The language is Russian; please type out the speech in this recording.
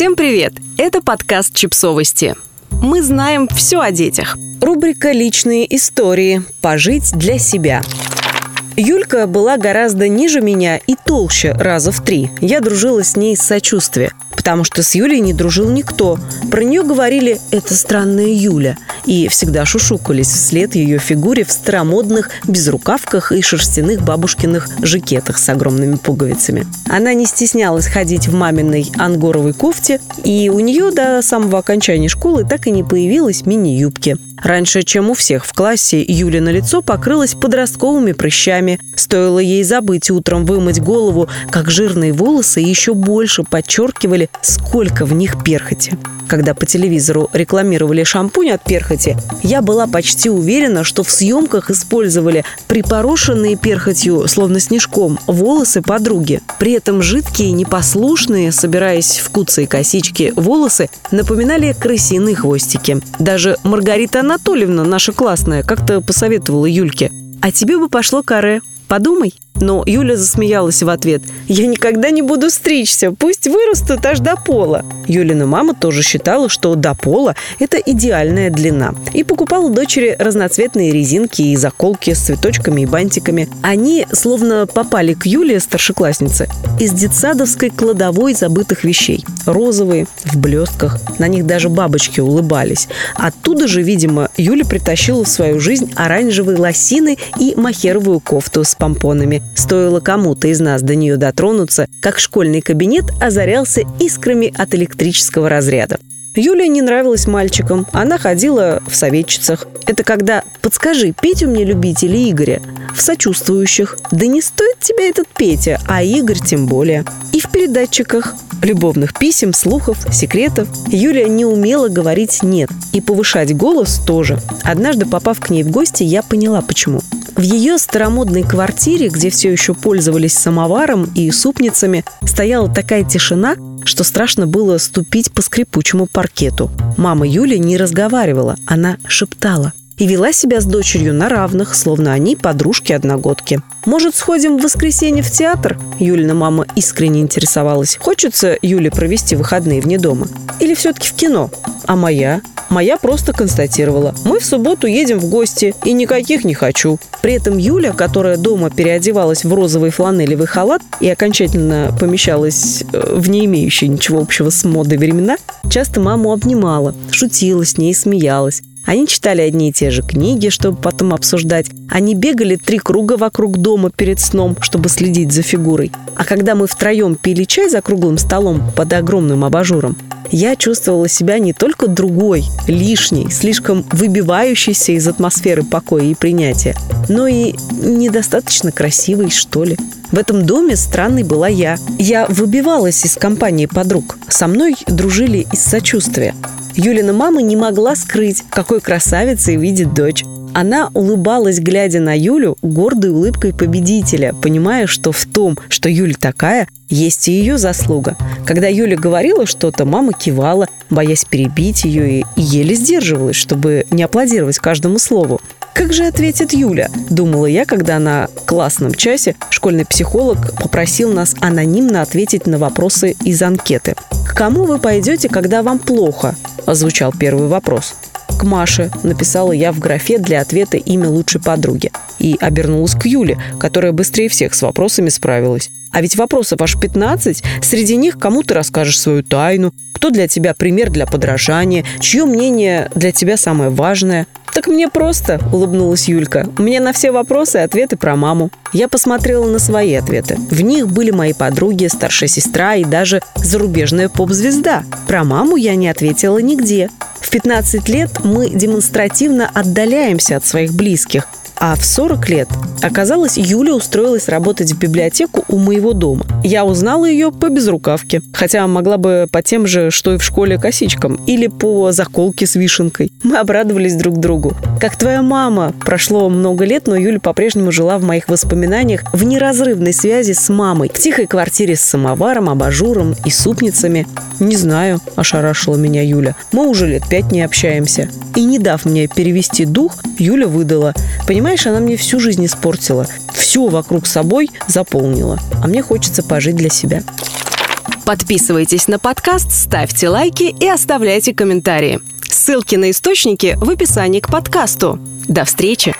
Всем привет! Это подкаст «Чипсовости». Мы знаем все о детях. Рубрика «Личные истории. Пожить для себя». Юлька была гораздо ниже меня и толще раза в три. Я дружила с ней из сочувствия, потому что с Юлей не дружил никто. Про нее говорили «это странная Юля» и всегда шушукались вслед ее фигуре в старомодных безрукавках и шерстяных бабушкиных жакетах с огромными пуговицами. Она не стеснялась ходить в маминой ангоровой кофте, и у нее до самого окончания школы так и не появилась мини-юбки. Раньше, чем у всех в классе, Юля на лицо покрылась подростковыми прыщами. Стоило ей забыть утром вымыть голову, как жирные волосы еще больше подчеркивали, сколько в них перхоти. Когда по телевизору рекламировали шампунь от перхоти, я была почти уверена, что в съемках использовали припорошенные перхотью, словно снежком, волосы подруги. При этом жидкие, непослушные, собираясь в куцые косички, волосы напоминали крысиные хвостики. Даже Маргарита Анатольевна, наша классная, как-то посоветовала Юльке. «А тебе бы пошло каре. Подумай». Но Юля засмеялась в ответ. «Я никогда не буду стричься, пусть вырастут аж до пола». Юлина мама тоже считала, что до пола – это идеальная длина. И покупала дочери разноцветные резинки и заколки с цветочками и бантиками. Они словно попали к Юле, старшекласснице, из детсадовской кладовой забытых вещей. Розовые, в блестках. На них даже бабочки улыбались. Оттуда же, видимо, Юля притащила в свою жизнь оранжевые лосины и махеровую кофту с помпонами. Стоило кому-то из нас до нее дотронуться, как школьный кабинет озарялся искрами от электрического разряда. Юля не нравилась мальчикам. Она ходила в советчицах. Это когда «подскажи, Петю мне любить или Игоря?» В сочувствующих. «Да не стоит тебя этот Петя, а Игорь тем более». И в передатчиках. Любовных писем, слухов, секретов. Юля не умела говорить «нет». И повышать голос тоже. Однажды, попав к ней в гости, я поняла, почему. В ее старомодной квартире, где все еще пользовались самоваром и супницами, стояла такая тишина, что страшно было ступить по скрипучему паркету. Мама Юли не разговаривала, она шептала и вела себя с дочерью на равных, словно они подружки-одногодки. «Может, сходим в воскресенье в театр?» Юлина мама искренне интересовалась. «Хочется Юле провести выходные вне дома? Или все-таки в кино? А моя? Моя просто констатировала. Мы в субботу едем в гости, и никаких не хочу. При этом Юля, которая дома переодевалась в розовый фланелевый халат и окончательно помещалась э, в не имеющие ничего общего с модой времена, часто маму обнимала, шутила с ней, смеялась. Они читали одни и те же книги, чтобы потом обсуждать. Они бегали три круга вокруг дома перед сном, чтобы следить за фигурой. А когда мы втроем пили чай за круглым столом под огромным абажуром, я чувствовала себя не только другой, лишней, слишком выбивающейся из атмосферы покоя и принятия, но и недостаточно красивой, что ли. В этом доме странной была я. Я выбивалась из компании подруг. Со мной дружили из сочувствия. Юлина мама не могла скрыть, какой красавицей видит дочь. Она улыбалась, глядя на Юлю, гордой улыбкой победителя, понимая, что в том, что Юля такая, есть и ее заслуга. Когда Юля говорила что-то, мама кивала, боясь перебить ее, и еле сдерживалась, чтобы не аплодировать каждому слову. Как же ответит Юля? Думала я, когда на классном часе школьный психолог попросил нас анонимно ответить на вопросы из анкеты. «К кому вы пойдете, когда вам плохо?» – озвучал первый вопрос к Маше, написала я в графе для ответа имя лучшей подруги. И обернулась к Юле, которая быстрее всех с вопросами справилась. А ведь вопросов аж 15. Среди них кому ты расскажешь свою тайну, кто для тебя пример для подражания, чье мнение для тебя самое важное. «Так мне просто», — улыбнулась Юлька. «У меня на все вопросы ответы про маму». Я посмотрела на свои ответы. В них были мои подруги, старшая сестра и даже зарубежная поп-звезда. Про маму я не ответила нигде. В 15 лет мы демонстративно отдаляемся от своих близких, а в 40 лет оказалось, Юля устроилась работать в библиотеку у моего дома. Я узнала ее по безрукавке, хотя могла бы по тем же, что и в школе косичкам, или по заколке с вишенкой. Мы обрадовались друг другу. Как твоя мама. Прошло много лет, но Юля по-прежнему жила в моих воспоминаниях в неразрывной связи с мамой. В тихой квартире с самоваром, абажуром и супницами. Не знаю, ошарашила меня Юля. Мы уже лет пять не общаемся. И не дав мне перевести дух, Юля выдала. Понимаешь, она мне всю жизнь испортила. Все вокруг собой заполнила. А мне хочется пожить для себя. Подписывайтесь на подкаст, ставьте лайки и оставляйте комментарии. Ссылки на источники в описании к подкасту. До встречи!